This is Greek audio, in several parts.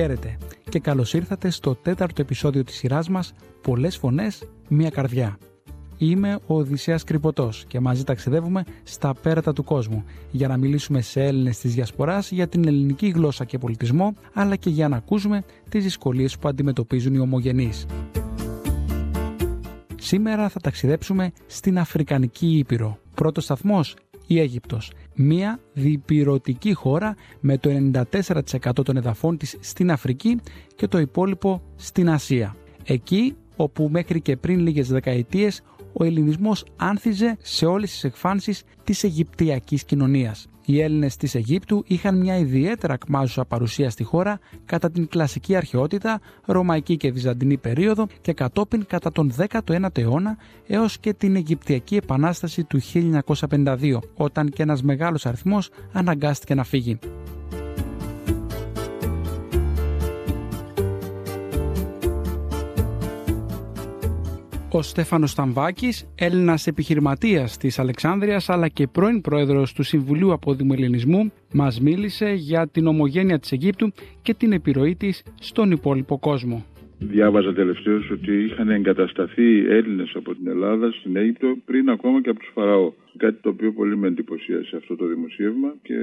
Χαίρετε και καλώς ήρθατε στο τέταρτο επεισόδιο της σειράς μας «Πολλές φωνές, μία καρδιά». Είμαι ο Οδυσσέας Κρυποτός και μαζί ταξιδεύουμε στα πέρατα του κόσμου για να μιλήσουμε σε Έλληνες της Διασποράς για την ελληνική γλώσσα και πολιτισμό αλλά και για να ακούσουμε τις δυσκολίες που αντιμετωπίζουν οι ομογενείς. Σήμερα θα ταξιδέψουμε στην Αφρικανική Ήπειρο. Πρώτος σταθμός η Αίγυπτος, μια διπυρωτική χώρα με το 94% των εδαφών της στην Αφρική και το υπόλοιπο στην Ασία. Εκεί όπου μέχρι και πριν λίγες δεκαετίες ο ελληνισμός άνθιζε σε όλες τις εκφάνσεις της Αιγυπτιακής κοινωνίας. Οι Έλληνες της Αιγύπτου είχαν μια ιδιαίτερα κμάζουσα παρουσία στη χώρα κατά την κλασική αρχαιότητα, ρωμαϊκή και βυζαντινή περίοδο και κατόπιν κατά τον 19ο αιώνα έως και την Αιγυπτιακή Επανάσταση του 1952, όταν και ένας μεγάλος αριθμός αναγκάστηκε να φύγει. Ο Στέφανος Σταμβάκης, Έλληνας επιχειρηματίας της Αλεξάνδρεια αλλά και πρώην πρόεδρος του Συμβουλίου Απόδημου Ελληνισμού, μας μίλησε για την ομογένεια της Αιγύπτου και την επιρροή της στον υπόλοιπο κόσμο. Διάβαζα τελευταίως ότι είχαν εγκατασταθεί Έλληνες από την Ελλάδα στην Αίγυπτο πριν ακόμα και από τους Φαραώ. Κάτι το οποίο πολύ με εντυπωσίασε αυτό το δημοσίευμα και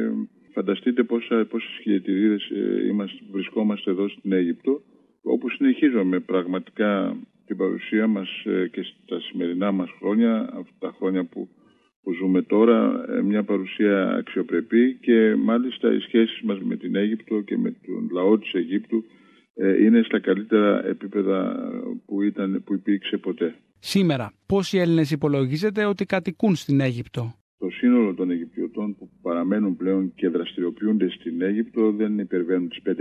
φανταστείτε πόσες χιλιετηρίδε ε, βρισκόμαστε εδώ στην Αίγυπτο όπου συνεχίζουμε πραγματικά την παρουσία μας ε, και στα σημερινά μας χρόνια, αυτά τα χρόνια που, που ζούμε τώρα, ε, μια παρουσία αξιοπρεπή και μάλιστα οι σχέσεις μας με την Αίγυπτο και με τον λαό της Αιγύπτου ε, είναι στα καλύτερα επίπεδα που, ήταν, που υπήρξε ποτέ. Σήμερα, πόσοι Έλληνες υπολογίζετε ότι κατοικούν στην Αίγυπτο; Το σύνολο των Αιγυπτιωτών που παραμένουν πλέον και δραστηριοποιούνται στην Αίγυπτο δεν υπερβαίνουν τις 5.000.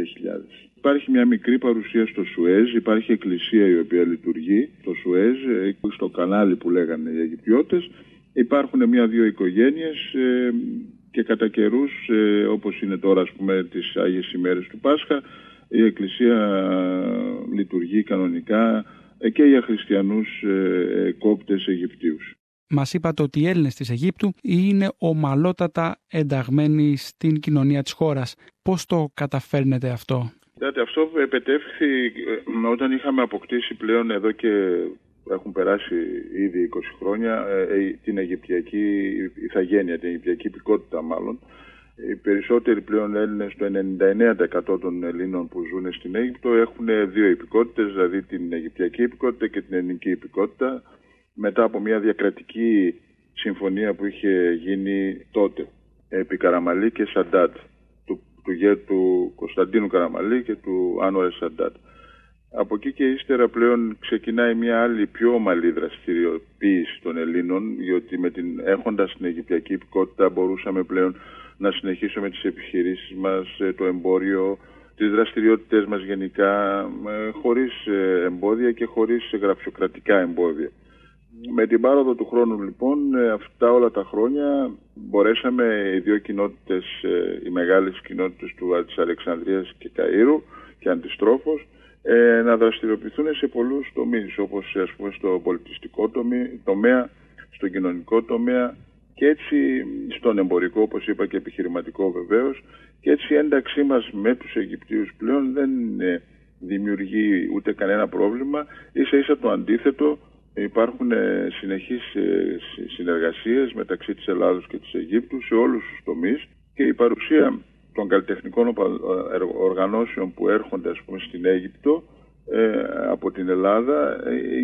Υπάρχει μια μικρή παρουσία στο Σουέζ, υπάρχει εκκλησία η οποία λειτουργεί στο Σουέζ, στο κανάλι που λέγανε οι Αιγυπτιώτες. Υπάρχουν μια-δύο οικογένειες ε, και κατά καιρούς, ε, όπως είναι τώρα ας πούμε τις Άγιες ημέρες του Πάσχα, η εκκλησία λειτουργεί κανονικά ε, και για χριστιανούς κόπτες Αιγυπτίους. Μας είπατε ότι οι Έλληνες της Αιγύπτου είναι ομαλότατα ενταγμένοι στην κοινωνία της χώρας. Πώς το καταφέρνετε αυτό, Κοιτάτε, αυτό επετεύχθη ε, όταν είχαμε αποκτήσει πλέον εδώ και έχουν περάσει ήδη 20 χρόνια ε, ε, την Αιγυπτιακή ηθαγένεια, την Αιγυπτιακή υπηκότητα μάλλον. Οι περισσότεροι πλέον Έλληνες, το 99% των Ελλήνων που ζουν στην Αίγυπτο έχουν δύο υπηκότητες, δηλαδή την Αιγυπτιακή υπηκότητα και την ελληνική υπηκότητα μετά από μια διακρατική συμφωνία που είχε γίνει τότε επί Καραμαλή και Σαντάτ του, του, του Κωνσταντίνου Καραμαλή και του Άνουαρε Σαντάτ. Από εκεί και ύστερα πλέον ξεκινάει μια άλλη πιο ομαλή δραστηριοποίηση των Ελλήνων διότι με την, έχοντας την Αιγυπτιακή υπηκότητα μπορούσαμε πλέον να συνεχίσουμε τις επιχειρήσεις μας, ε, το εμπόριο, τις δραστηριότητες μας γενικά ε, χωρίς ε, εμπόδια και χωρίς γραφειοκρατικά εμπόδια. Με την πάροδο του χρόνου λοιπόν ε, αυτά όλα τα χρόνια μπορέσαμε οι δύο κοινότητες, ε, οι μεγάλες κοινότητες του, της Αλεξανδρίας και Καΐρου και αντιστρόφως ε, να δραστηριοποιηθούν σε πολλούς τομείς όπως ας πούμε στο πολιτιστικό τομέα, στο κοινωνικό τομέα και έτσι στον εμπορικό όπως είπα και επιχειρηματικό βεβαίως. Και έτσι η ένταξή μας με τους Αιγυπτίους πλέον δεν δημιουργεί ούτε κανένα πρόβλημα. Ίσα ίσα το αντίθετο Υπάρχουν ε, συνεχείς ε, συνεργασίες μεταξύ της Ελλάδος και της Αιγύπτου σε όλους τους τομείς και η παρουσία των καλλιτεχνικών ε, οργανώσεων που έρχονται ας πούμε στην Αίγυπτο από την Ελλάδα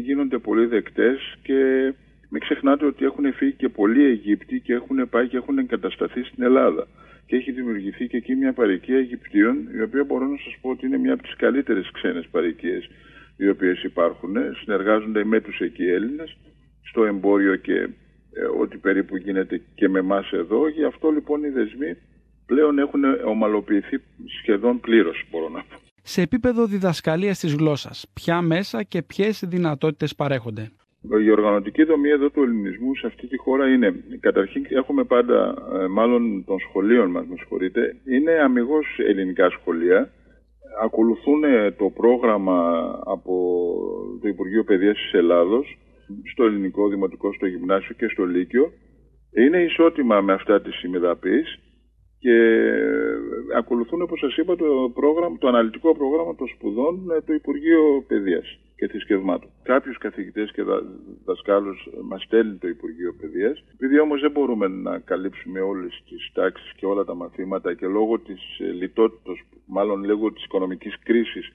γίνονται πολύ δεκτές και μην ξεχνάτε ότι έχουν φύγει και πολλοί Αιγύπτιοι και έχουν πάει και έχουν εγκατασταθεί στην Ελλάδα. Και έχει δημιουργηθεί και εκεί μια παροικία Αιγυπτίων η οποία μπορώ να σας πω ότι είναι μια από τις καλύτερες ξένες παροικίες οι οποίες υπάρχουν, συνεργάζονται με τους εκεί Έλληνες στο εμπόριο και ε, ό,τι περίπου γίνεται και με εμάς εδώ. Γι' αυτό λοιπόν οι δεσμοί πλέον έχουν ομαλοποιηθεί σχεδόν πλήρως μπορώ να πω. Σε επίπεδο διδασκαλίας της γλώσσας, ποια μέσα και ποιες δυνατότητες παρέχονται; Η οργανωτική δομή εδώ του ελληνισμού σε αυτή τη χώρα είναι, καταρχήν έχουμε πάντα, ε, μάλλον των σχολείων μας, με συγχωρείτε, είναι αμυγός ελληνικά σχολεία, ακολουθούν το πρόγραμμα από το Υπουργείο Παιδείας της Ελλάδος στο ελληνικό δημοτικό, στο γυμνάσιο και στο λύκειο. Είναι ισότιμα με αυτά της ημιδαπής και ακολουθούν, όπως σας είπα, το, πρόγραμμα, το αναλυτικό πρόγραμμα των σπουδών το Υπουργείο Παιδείας και Θρησκευμάτων. Κάποιους καθηγητές και δα, δασκάλους μας στέλνει το Υπουργείο Παιδείας. Επειδή όμως δεν μπορούμε να καλύψουμε όλες τις τάξεις και όλα τα μαθήματα και λόγω της ε, λιτότητας, μάλλον λόγω της οικονομικής κρίσης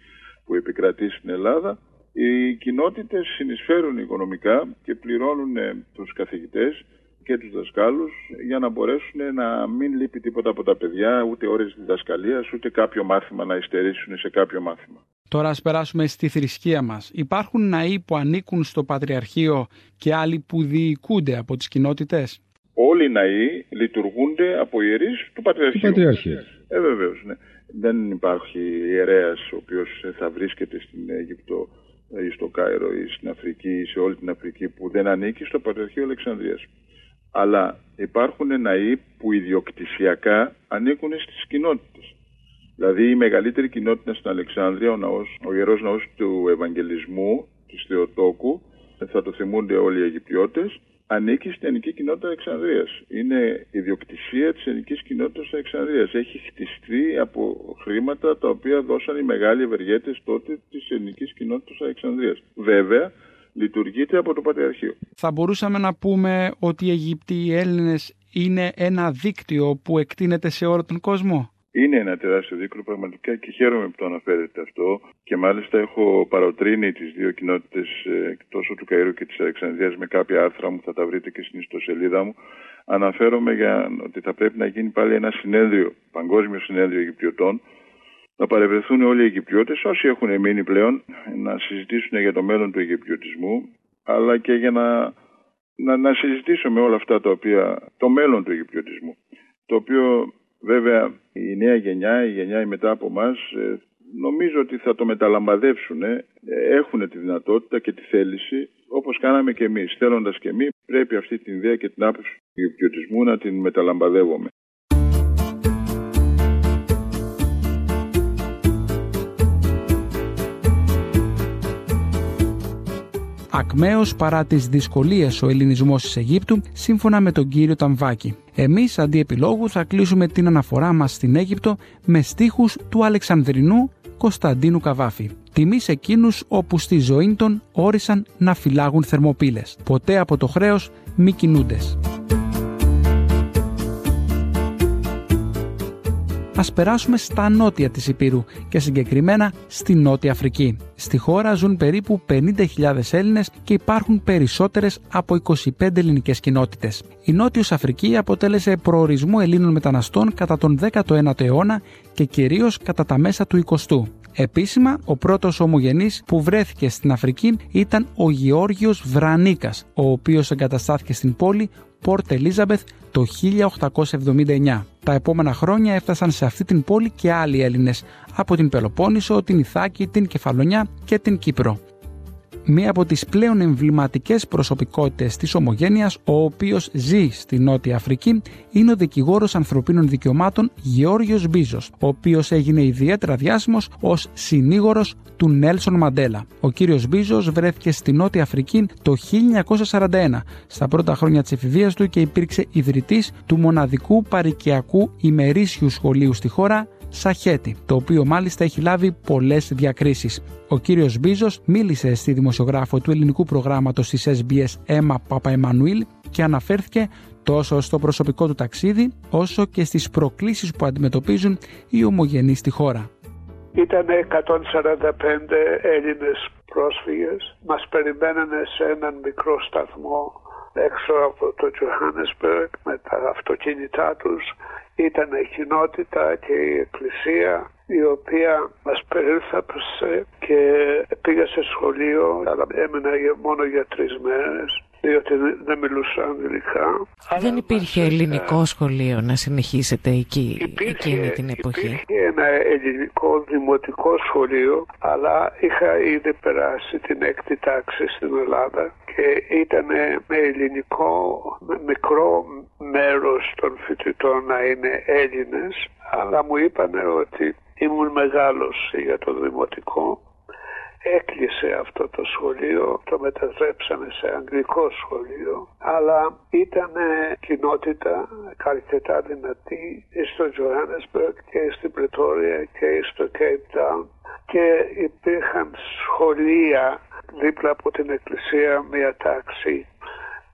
που επικρατεί στην Ελλάδα, οι κοινότητες συνεισφέρουν οικονομικά και πληρώνουν ε, τους καθηγητές και τους δασκάλους για να μπορέσουν να μην λείπει τίποτα από τα παιδιά, ούτε ώρες διδασκαλίας, ούτε κάποιο μάθημα να υστερήσουν σε κάποιο μάθημα. Τώρα ας περάσουμε στη θρησκεία μας. Υπάρχουν ναοί που ανήκουν στο Πατριαρχείο και άλλοι που διοικούνται από τις κοινότητες; Όλοι οι ναοί λειτουργούνται από ιερείς του Πατριαρχείου. Πατριαρχείο. Ε, βεβαίως, ναι. Δεν υπάρχει ιερέας ο οποίος θα βρίσκεται στην Αίγυπτο ή στο Κάιρο ή στην Αφρική ή σε όλη την Αφρική που δεν ανήκει στο Πατριαρχείο Αλεξανδρίας αλλά υπάρχουν ναοί που ιδιοκτησιακά ανήκουν στις κοινότητες. Δηλαδή η μεγαλύτερη κοινότητα στην Αλεξάνδρεια, ο, ναός, ο Ιερός Ναός του Ευαγγελισμού, της Θεοτόκου, θα το θυμούνται όλοι οι Αιγυπτιώτες, ανήκει στην ελληνική κοινότητα Αλεξανδρίας. Είναι ιδιοκτησία της ελληνικής κοινότητας Αλεξανδρίας. Έχει χτιστεί από χρήματα τα οποία δώσαν οι μεγάλοι ευεργέτες τότε της ελληνικής κοινότητας Αλεξανδρίας. Βέβαια, λειτουργείται από το Πατριαρχείο. Θα μπορούσαμε να πούμε ότι οι Αιγύπτιοι οι Έλληνες είναι ένα δίκτυο που εκτείνεται σε όλο τον κόσμο; Είναι ένα τεράστιο δίκτυο πραγματικά και χαίρομαι που το αναφέρετε αυτό. Και μάλιστα έχω παροτρύνει τις δύο κοινότητες ε, τόσο του Καΐρου και της Αλεξανδρίας με κάποια άρθρα μου, θα τα βρείτε και στην ιστοσελίδα μου. Αναφέρομαι για ότι θα πρέπει να γίνει πάλι ένα συνέδριο, παγκόσμιο συνέδριο Αιγυπτιωτών. Να παρευρεθούν όλοι οι Αιγυπτιώτες, όσοι έχουν μείνει πλέον, να συζητήσουν για το μέλλον του Αιγυπτιωτισμού, αλλά και για να, να, να συζητήσουμε όλα αυτά τα οποία, το μέλλον του Αιγυπτιωτισμού, το οποίο βέβαια η νέα γενιά, η γενιά η μετά από εμά, νομίζω ότι θα το μεταλαμπαδεύσουν, έχουν τη δυνατότητα και τη θέληση, όπως κάναμε και εμείς. Θέλοντας και εμείς, πρέπει αυτή την ιδέα και την άποψη του Αιγυπτιωτισμού να την μεταλαμπαδεύουμε. Ακμαίος παρά τις δυσκολίες ο ελληνισμός της Αιγύπτου, σύμφωνα με τον κύριο Ταμβάκη. Εμείς αντί επιλόγους θα κλείσουμε την αναφορά μας στην Αίγυπτο με στίχους του Αλεξανδρινού Κωνσταντίνου Καβάφη. Τιμή σε εκείνους όπου στη ζωή των όρισαν να φυλάγουν θερμοπύλες. Ποτέ από το χρέος μη κινούντες. Ας περάσουμε στα νότια της Υπήρου και συγκεκριμένα στη Νότια Αφρική. Στη χώρα ζουν περίπου 50.000 Έλληνες και υπάρχουν περισσότερες από 25 ελληνικές κοινότητες. Η Νότιος Αφρική αποτέλεσε προορισμό Ελλήνων μεταναστών κατά τον 19ο αιώνα και κυρίως κατά τα μέσα του 20ου. Επίσημα, ο πρώτος ομογενής που βρέθηκε στην Αφρική ήταν ο Γεώργιος Βρανίκας, ο οποίος εγκαταστάθηκε στην πόλη Πόρτ Ελίζαμπεθ το 1879. Τα επόμενα χρόνια έφτασαν σε αυτή την πόλη και άλλοι Έλληνες από την Πελοπόννησο, την Ιθάκη, την Κεφαλονιά και την Κύπρο μία από τις πλέον εμβληματικές προσωπικότητες της ομογένειας, ο οποίος ζει στη Νότια Αφρική, είναι ο δικηγόρος ανθρωπίνων δικαιωμάτων Γεώργιος Μπίζος, ο οποίος έγινε ιδιαίτερα διάσημος ως συνήγορος του Νέλσον Μαντέλα. Ο κύριος Μπίζος βρέθηκε στη Νότια Αφρική το 1941, στα πρώτα χρόνια της εφηβείας του και υπήρξε ιδρυτής του μοναδικού παρικιακού ημερήσιου σχολείου στη χώρα, Σαχέτη, το οποίο μάλιστα έχει λάβει πολλές διακρίσεις. Ο κύριος Μπίζος μίλησε στη δημοσιογράφο του ελληνικού προγράμματος της SBS Έμα Παπαεμμανουήλ και αναφέρθηκε τόσο στο προσωπικό του ταξίδι όσο και στις προκλήσεις που αντιμετωπίζουν οι ομογενείς στη χώρα. Ήταν 145 Έλληνες πρόσφυγες. Μας περιμένανε σε έναν μικρό σταθμό έξω από το Johannesburg με τα αυτοκίνητά τους ήταν η κοινότητα και η εκκλησία η οποία μας περίλθαψε και πήγα σε σχολείο αλλά έμενα μόνο για τρεις μέρες διότι δεν μιλούσα αγγλικά. Δεν υπήρχε ελληνικό σχολείο να συνεχίσετε εκεί υπήρχε, εκείνη την εποχή; Υπήρχε ένα ελληνικό δημοτικό σχολείο αλλά είχα ήδη περάσει την έκτη τάξη στην Ελλάδα και ήταν με ελληνικό μικρό μέρος των φοιτητών να είναι Έλληνες αλλά μου είπαν ότι ήμουν μεγάλος για το δημοτικό έκλεισε αυτό το σχολείο, το μετατρέψαμε σε αγγλικό σχολείο, αλλά ήταν κοινότητα αρκετά δυνατή στο Johannesburg και στην Πρετόρια και στο Cape Town και υπήρχαν σχολεία δίπλα από την εκκλησία μια τάξη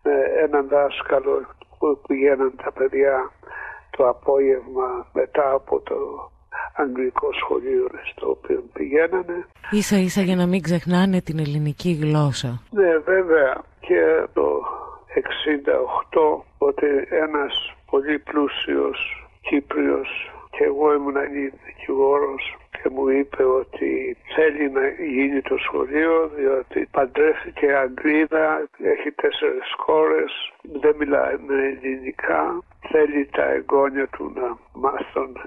με έναν δάσκαλο που πηγαίναν τα παιδιά το απόγευμα μετά από το αγγλικό σχολείο στο οποίο πηγαίνανε. Ίσα ίσα για να μην ξεχνάνε την ελληνική γλώσσα. Ναι βέβαια και το 68 ότι ένας πολύ πλούσιος Κύπριος και εγώ ήμουν δικηγόρος και μου είπε ότι θέλει να γίνει το σχολείο διότι παντρεύτηκε Αγγλίδα, έχει τέσσερις κόρες, δεν μιλάει με ελληνικά, θέλει τα εγγόνια του να μάθουν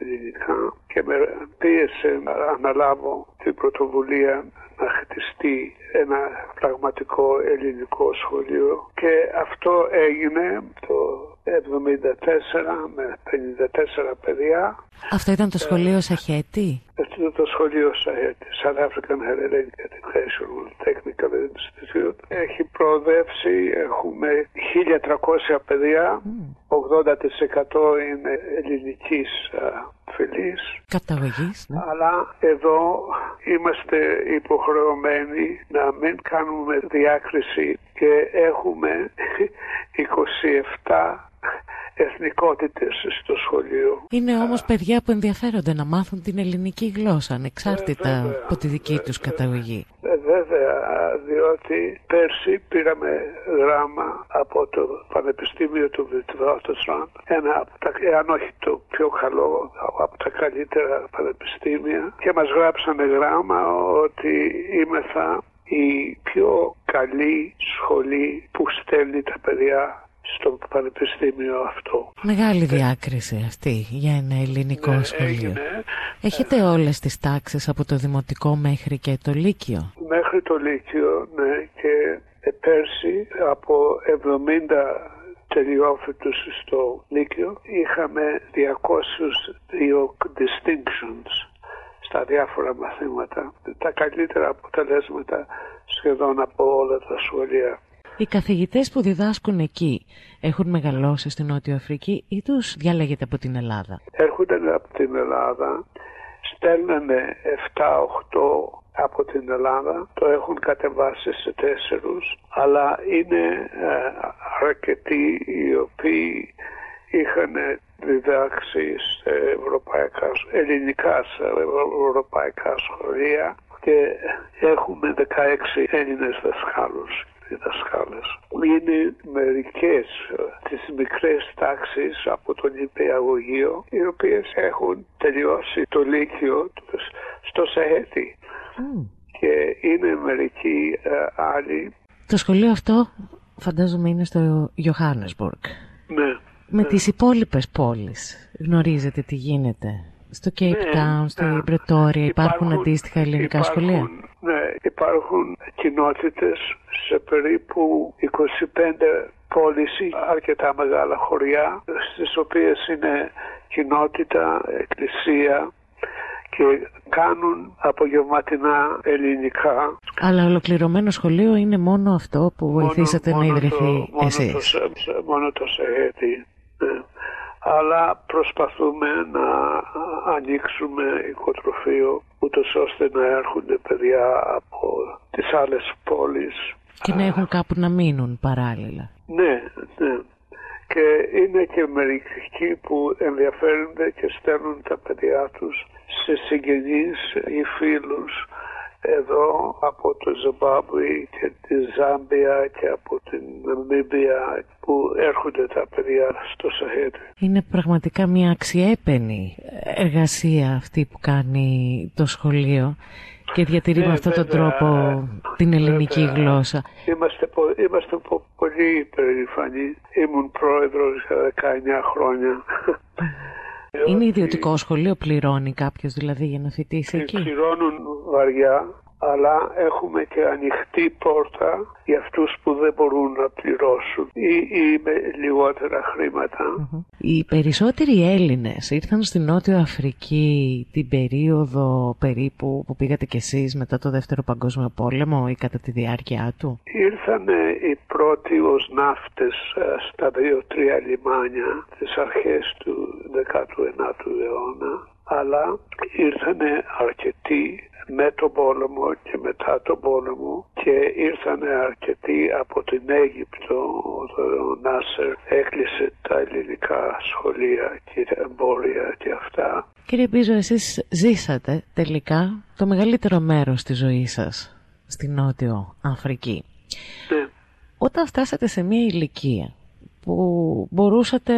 ελληνικά και με πίεσε να αναλάβω την πρωτοβουλία να χτιστεί ένα πραγματικό ελληνικό σχολείο. Και αυτό έγινε το 74 με 54 παιδιά. Αυτό ήταν το σχολείο Σαχέτη; Αυτό ήταν το σχολείο Σαχέτη, South African Hellenic Educational Technical Institute. Έχει προοδεύσει, έχουμε 1300 παιδιά, 80% είναι ελληνικής φυλής. Καταγωγής, ναι. Αλλά εδώ είμαστε υποχρεωμένοι να μην κάνουμε διάκριση και έχουμε 27 εθνικότητες στο σχολείο. Είναι όμως παιδιά που ενδιαφέρονται να μάθουν την ελληνική γλώσσα ανεξάρτητα ε, από τη δική τους καταγωγή. Ε, βέβαια, διότι πέρσι πήραμε γράμμα από το Πανεπιστήμιο του Βιτβάτωσαν, ένα από τα, εάν όχι το πιο καλό, από τα καλύτερα πανεπιστήμια και μας γράψανε γράμμα ότι είμεθα η πιο καλή σχολή που στέλνει τα παιδιά στο πανεπιστήμιο αυτό. Μεγάλη διάκριση αυτή για ένα ελληνικό Ναι, σχολείο. έγινε. Έχετε όλες τις τάξεις από το δημοτικό μέχρι και το λύκειο; Μέχρι το Λύκειο, ναι, και ε, πέρσι από 70 τελειόφοιτους στο Λύκειο είχαμε 202 distinctions στα διάφορα μαθήματα. Τα καλύτερα αποτελέσματα σχεδόν από όλα τα σχολεία. Οι καθηγητές που διδάσκουν εκεί έχουν μεγαλώσει στην Νότιο Αφρική ή τους διαλέγετε από την Ελλάδα; Έρχονται από την Ελλάδα, στέλνανε 7-8 από την Ελλάδα, το έχουν κατεβάσει σε τέσσερους, αλλά είναι ε, αρκετοί οι οποίοι είχαν διδάξει σε ευρωπαϊκά, ελληνικά σε ευρωπαϊκά σχολεία και έχουμε 16 Έλληνες δασκάλους διδασκάλες. Είναι μερικές τις μικρές τάξεις από τον υπηαγωγείο οι οποίες έχουν τελειώσει το λύκειο τους στο Σαχέτη και είναι μερικοί ε, άλλοι Το σχολείο αυτό φαντάζομαι είναι στο Johannesburg. ναι, Με τις υπόλοιπες πόλεις γνωρίζετε τι γίνεται; Στο Cape Ναι, Town, στη ναι. Πρετόρια υπάρχουν, αντίστοιχα ελληνικά υπάρχουν, σχολεία. Ναι, υπάρχουν κοινότητες σε περίπου 25 πόλεις ή αρκετά μεγάλα χωριά στις οποίες είναι κοινότητα, εκκλησία και κάνουν απογευματινά ελληνικά. Αλλά ολοκληρωμένο σχολείο είναι μόνο αυτό που βοηθήσατε Μόνο- να μόνο ιδρυθεί το- μόνο εσείς. το σε- σε- μόνο το ΣΕΕΤΗ. Ναι. Αλλά προσπαθούμε να ανοίξουμε οικοτροφείο ούτως ώστε να έρχονται παιδιά από τις άλλες πόλεις. Και να έχουν κάπου να μείνουν παράλληλα. Ναι, ναι. Και είναι και μερικοί που ενδιαφέρονται και στέλνουν τα παιδιά τους σε συγγενείς ή φίλους εδώ από το Ζιμπάμπουι και τη Ζάμπια και από την Ναμίμπια που έρχονται τα παιδιά στο Σαχέτη. Είναι πραγματικά μια αξιέπαινη εργασία αυτή που κάνει το σχολείο και διατηρεί Ναι, με αυτόν τον βέβαια. τρόπο την ελληνική Βέβαια. γλώσσα. Είμαστε, πο- είμαστε πο- πολύ περήφανοι. Ήμουν πρόεδρος για 19 χρόνια. Είναι ιδιωτικό σχολείο, πληρώνει κάποιος δηλαδή για να φοιτήσει εκεί; Πληρώνουν βαριά αλλά έχουμε και ανοιχτή πόρτα για αυτούς που δεν μπορούν να πληρώσουν ή, ή με λιγότερα Οι περισσότεροι Έλληνες ήρθαν στη Νότιο Αφρική την περίοδο περίπου που πήγατε κι εσείς μετά το Δεύτερο Παγκόσμιο Πόλεμο ή κατά τη διάρκεια του; Ήρθαν οι πρώτοι ως ναύτες ε, στα δύο-τρία λιμάνια τις αρχές του 19ου αιώνα αλλά ήρθαν αρκετοί με τον πόλεμο και μετά τον πόλεμο και ήρθαν αρκετοί από την Αίγυπτο ο Νάσερ έκλεισε τα ελληνικά σχολεία και τα εμπόρια και αυτά. Κύριε Πίζο, εσείς ζήσατε τελικά το μεγαλύτερο μέρος της ζωής σας στη Νότιο Αφρική. Ναι. Όταν φτάσατε σε μια ηλικία που μπορούσατε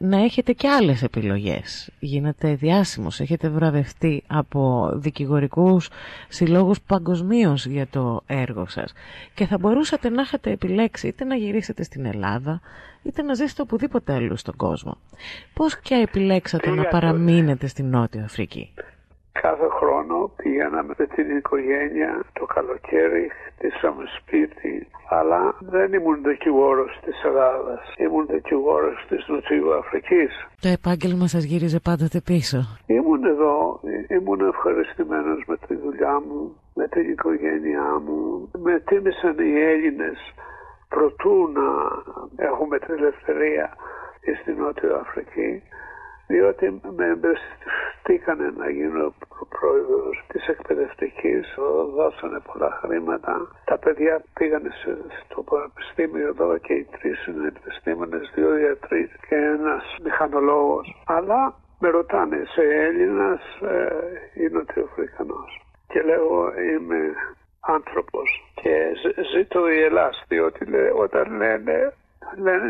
να έχετε και άλλες επιλογές. Γίνατε διάσημος, έχετε βραβευτεί από δικηγορικούς συλλόγους παγκοσμίως για το έργο σας και θα μπορούσατε να έχετε επιλέξει είτε να γυρίσετε στην Ελλάδα είτε να ζήσετε οπουδήποτε άλλο στον κόσμο. Πώς και επιλέξατε να παραμείνετε στην Νότια Αφρική; Κάθε χρόνο πήγαμε με την οικογένεια το καλοκαίρι, χτίσαμε σπίτι, αλλά δεν ήμουν δικηγόρος της Ελλάδας. Ήμουν δικηγόρος της Νοτιού Αφρικής. Το επάγγελμα σας γύριζε πάντοτε πίσω. Ήμουν εδώ, ήμουν ευχαριστημένος με τη δουλειά μου, με την οικογένειά μου. Με τίμησαν οι Έλληνες προτού να έχουμε την ελευθερία στην Νότια Αφρική διότι με εμπιστήκανε να γίνω πρόεδρος της εκπαιδευτικής, δώσανε πολλά χρήματα. Τα παιδιά πήγανε στο πανεπιστήμιο εδώ και οι τρεις είναι επιστήμονες, δύο γιατροί και ένας μηχανολόγος. Αλλά με ρωτάνε, σε Έλληνας ε, ή Νοτιοαφρικανός; Και λέω είμαι άνθρωπος και ζήτω η Ελλάς, διότι όταν λένε λένε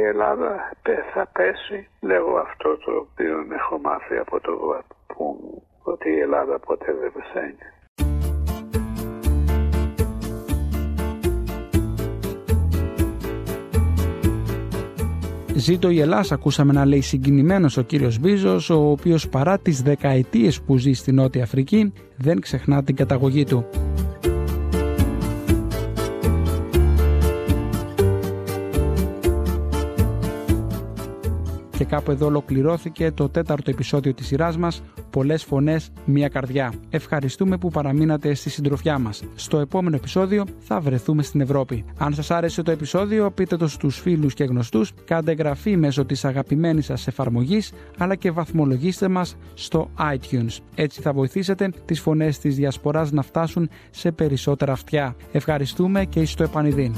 η Ελλάδα θα πέσει. Λέγω αυτό το οποίο έχω μάθει από το που ότι η Ελλάδα ποτέ δεν πεθαίνει. Ζήτω η Ελλάδα, ακούσαμε να λέει συγκινημένος ο κύριος Μπίζος, ο οποίος παρά τις δεκαετίες που ζει στη Νότια Αφρική δεν ξεχνά την καταγωγή του. Και κάπου εδώ ολοκληρώθηκε το τέταρτο επεισόδιο της σειράς μας «Πολλές φωνές, μία καρδιά». Ευχαριστούμε που παραμείνατε στη συντροφιά μας. Στο επόμενο επεισόδιο θα βρεθούμε στην Ευρώπη. Αν σας άρεσε το επεισόδιο πείτε το στους φίλους και γνωστούς, κάντε εγγραφή μέσω της αγαπημένης σας εφαρμογής αλλά και βαθμολογήστε μας στο iTunes. Έτσι θα βοηθήσετε τις φωνές της διασποράς να φτάσουν σε περισσότερα αυτιά. Ευχαριστούμε και στο επανειδήν.